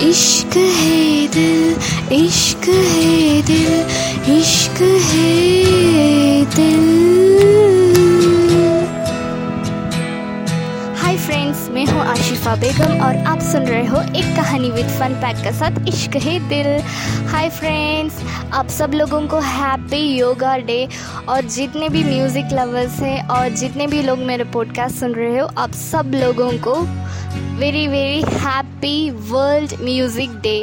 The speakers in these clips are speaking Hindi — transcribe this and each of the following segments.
इश्क है दिल, इश्क है दिल, इश्क है दिल। हाय फ्रेंड्स मैं हूँ आशिफा बेगम और आप सुन रहे हो एक कहानी विद फन पैक के साथ इश्क है दिल। हाय फ्रेंड्स आप सब लोगों को हैप्पी योगा डे और जितने भी म्यूज़िक लवर्स हैं और जितने भी लोग मेरे पॉडकास्ट सुन रहे हो, आप सब लोगों को very very happy world music day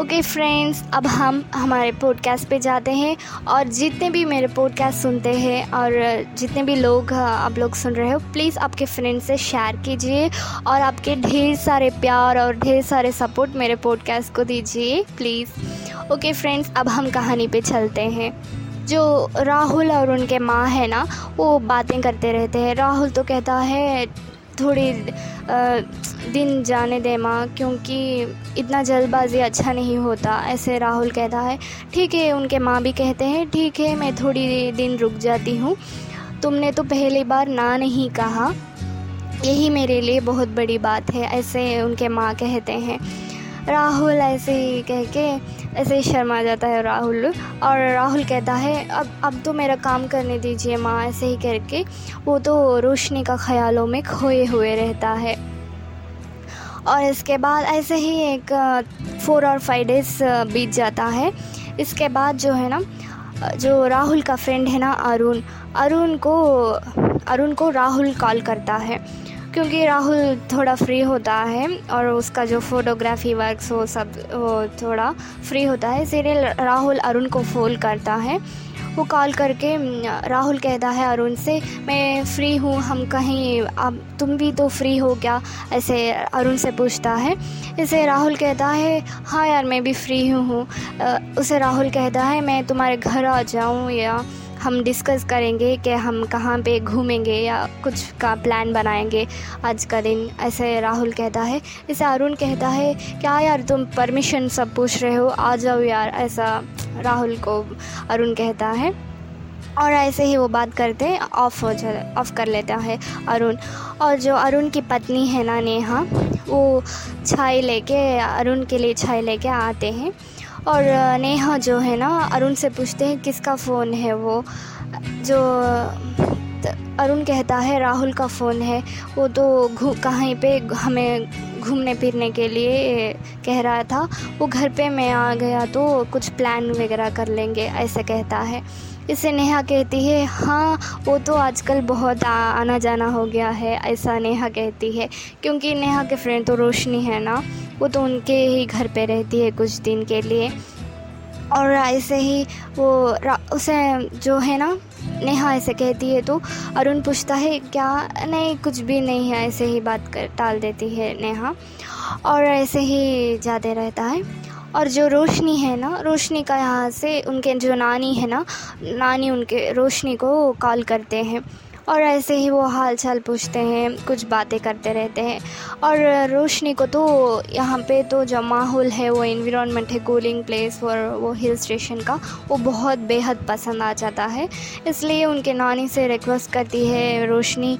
okay friends अब हम हमारे पॉडकास्ट पे जाते हैं और जितने भी मेरे पॉडकास्ट सुनते हैं और जितने भी लोग आप लोग सुन रहे हो प्लीज़ आपके फ्रेंड्स से शेयर कीजिए और आपके ढेर सारे प्यार और ढेर सारे सपोर्ट मेरे पॉडकास्ट को दीजिए प्लीज़ ओके फ्रेंड्स अब हम कहानी पे चलते हैं। जो राहुल और उनके माँ है ना, वो बातें करते रहते हैं। राहुल तो कहता है थोड़ी दिन जाने दे माँ, क्योंकि इतना जल्दबाजी अच्छा नहीं होता, ऐसे राहुल कहता है। ठीक है, उनके माँ भी कहते हैं, ठीक है, मैं थोड़ी दिन रुक जाती हूँ। तुमने तो पहली बार ना नहीं कहा। यही मेरे लिए बहुत बड़ी बात है, ऐसे उनके माँ कहते हैं। राहुल ऐसे ही कह के ऐसे ही शर्मा जाता है राहुल। और राहुल कहता है, अब अब तो मेरा काम करने दीजिए माँ, ऐसे ही करके वो तो रोशनी का ख्यालों में खोए हुए रहता है। और इसके बाद ऐसे ही एक, फोर और फाइव डेज़ बीत जाता है। इसके बाद जो है ना जो राहुल का फ्रेंड है ना अरुण अरुण को अरुण को राहुल कॉल करता है। क्योंकि राहुल थोड़ा फ्री होता है और उसका जो फोटोग्राफी वर्क्स वो सब, वो थोड़ा फ्री होता है, इसीलिए राहुल अरुण को फ़ोन करता है। वो कॉल करके राहुल कहता है अरुण से, मैं फ़्री हूँ, हम कहीं, अब तुम भी तो फ्री हो क्या? ऐसे अरुण से पूछता है। इसे राहुल कहता है हाँ यार, मैं भी फ्री हूँ। उसे राहुल कहता है, मैं तुम्हारे घर आ जाऊँ या हम डिस्कस करेंगे कि हम कहाँ पे घूमेंगे या कुछ का प्लान बनाएँगे आज का दिन, ऐसे राहुल कहता है। इसे अरुण कहता है, क्या यार तुम परमिशन सब पूछ रहे हो? आ जाओ यार, ऐसा राहुल को अरुण कहता है। और ऐसे ही वो बात करते हैं ऑफ़ हो जा ऑफ़ कर लेता है अरुण। और जो अरुण की पत्नी है ना नेहा, वो छाई लेके, अरुण के लिए छाई लेके आते हैं। और नेहा जो है ना अरुण से पूछते हैं किसका फ़ोन है वो। जो अरुण कहता है राहुल का फ़ोन है वो तो कहीं पे हमें घूमने फिरने के लिए कह रहा था। वो घर पे मैं आ गया तो कुछ प्लान वगैरह कर लेंगे ऐसे कहता है। इसे नेहा कहती है हाँ वो तो आजकल बहुत आ, आना जाना हो गया है ऐसा नेहा कहती है। क्योंकि नेहा के फ्रेंड तो रोशनी है ना। वो तो उनके ही घर पे रहती है कुछ दिन के लिए। और ऐसे ही वो उसे जो है ना, नेहा ऐसे कहती है तो अरुण पूछता है, क्या? नहीं, कुछ भी नहीं है, ऐसे ही बात कर, टाल देती है नेहा। और ऐसे ही जाते रहता है। और जो रोशनी है ना, रोशनी का यहाँ से उनके जो नानी है ना, नानी उनके, रोशनी को कॉल करते हैं। और ऐसे ही वो हाल चाल पूछते हैं, कुछ बातें करते रहते हैं। और रोशनी को तो यहाँ पे तो जो माहौल है, वो इन्वायरमेंट है कूलिंग प्लेस और वो हिल स्टेशन का, वो बहुत बेहद पसंद आ जाता है। इसलिए उनके नानी से रिक्वेस्ट करती है रोशनी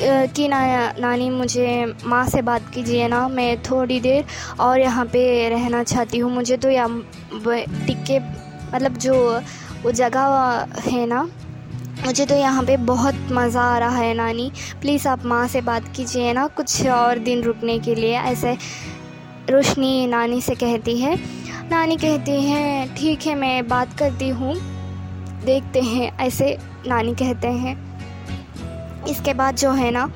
कि ना, नानी मुझे माँ से बात कीजिए ना, मैं थोड़ी देर और यहाँ पे रहना चाहती हूँ, मुझे तो यहाँ टिक्के मतलब जो वो जगह है ना मुझे तो यहाँ पे बहुत मज़ा आ रहा है नानी। प्लीज़ आप माँ से बात कीजिए ना, कुछ और दिन रुकने के लिए, ऐसे रोशनी नानी से कहती है। नानी कहती हैं, ठीक है, मैं बात करती हूँ, देखते हैं, ऐसे नानी कहते हैं। इसके बाद जो है ना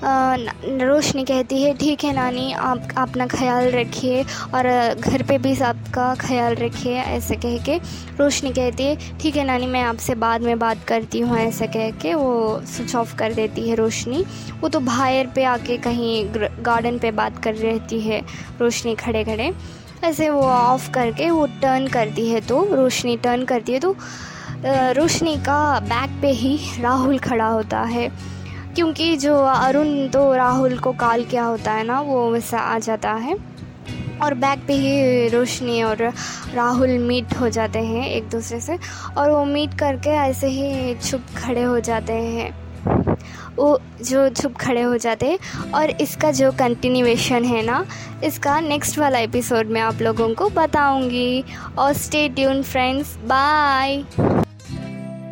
रोशनी कहती है, ठीक है नानी, आप, अपना ख्याल रखिए और घर पे भी सबका ख्याल रखिए, ऐसे कह के रोशनी कहती है, ठीक है नानी, मैं आपसे बाद में बात करती हूँ, ऐसे कह के वो स्विच ऑफ़ कर देती है रोशनी। वो तो बाहर पे आके कहीं गार्डन पे बात कर रहती है, रोशनी खड़े खड़े ऐसे वो ऑफ़ करके वो टर्न करती है तो रोशनी टर्न करती है तो रोशनी का बैक पे ही राहुल खड़ा होता है। क्योंकि जो अरुण तो राहुल को कॉल किया होता है ना, वो वैसा आ जाता है। और बैक पे ही रोशनी और राहुल मीट हो जाते हैं एक दूसरे से। और वो मीट करके ऐसे ही छुप खड़े हो जाते हैं। वो जो छुप खड़े हो जाते हैं। और इसका जो कंटिन्यूएशन है ना, इसका नेक्स्ट वाला एपिसोड में आप लोगों को बताऊँगी। और स्टे ट्यून फ्रेंड्स बाय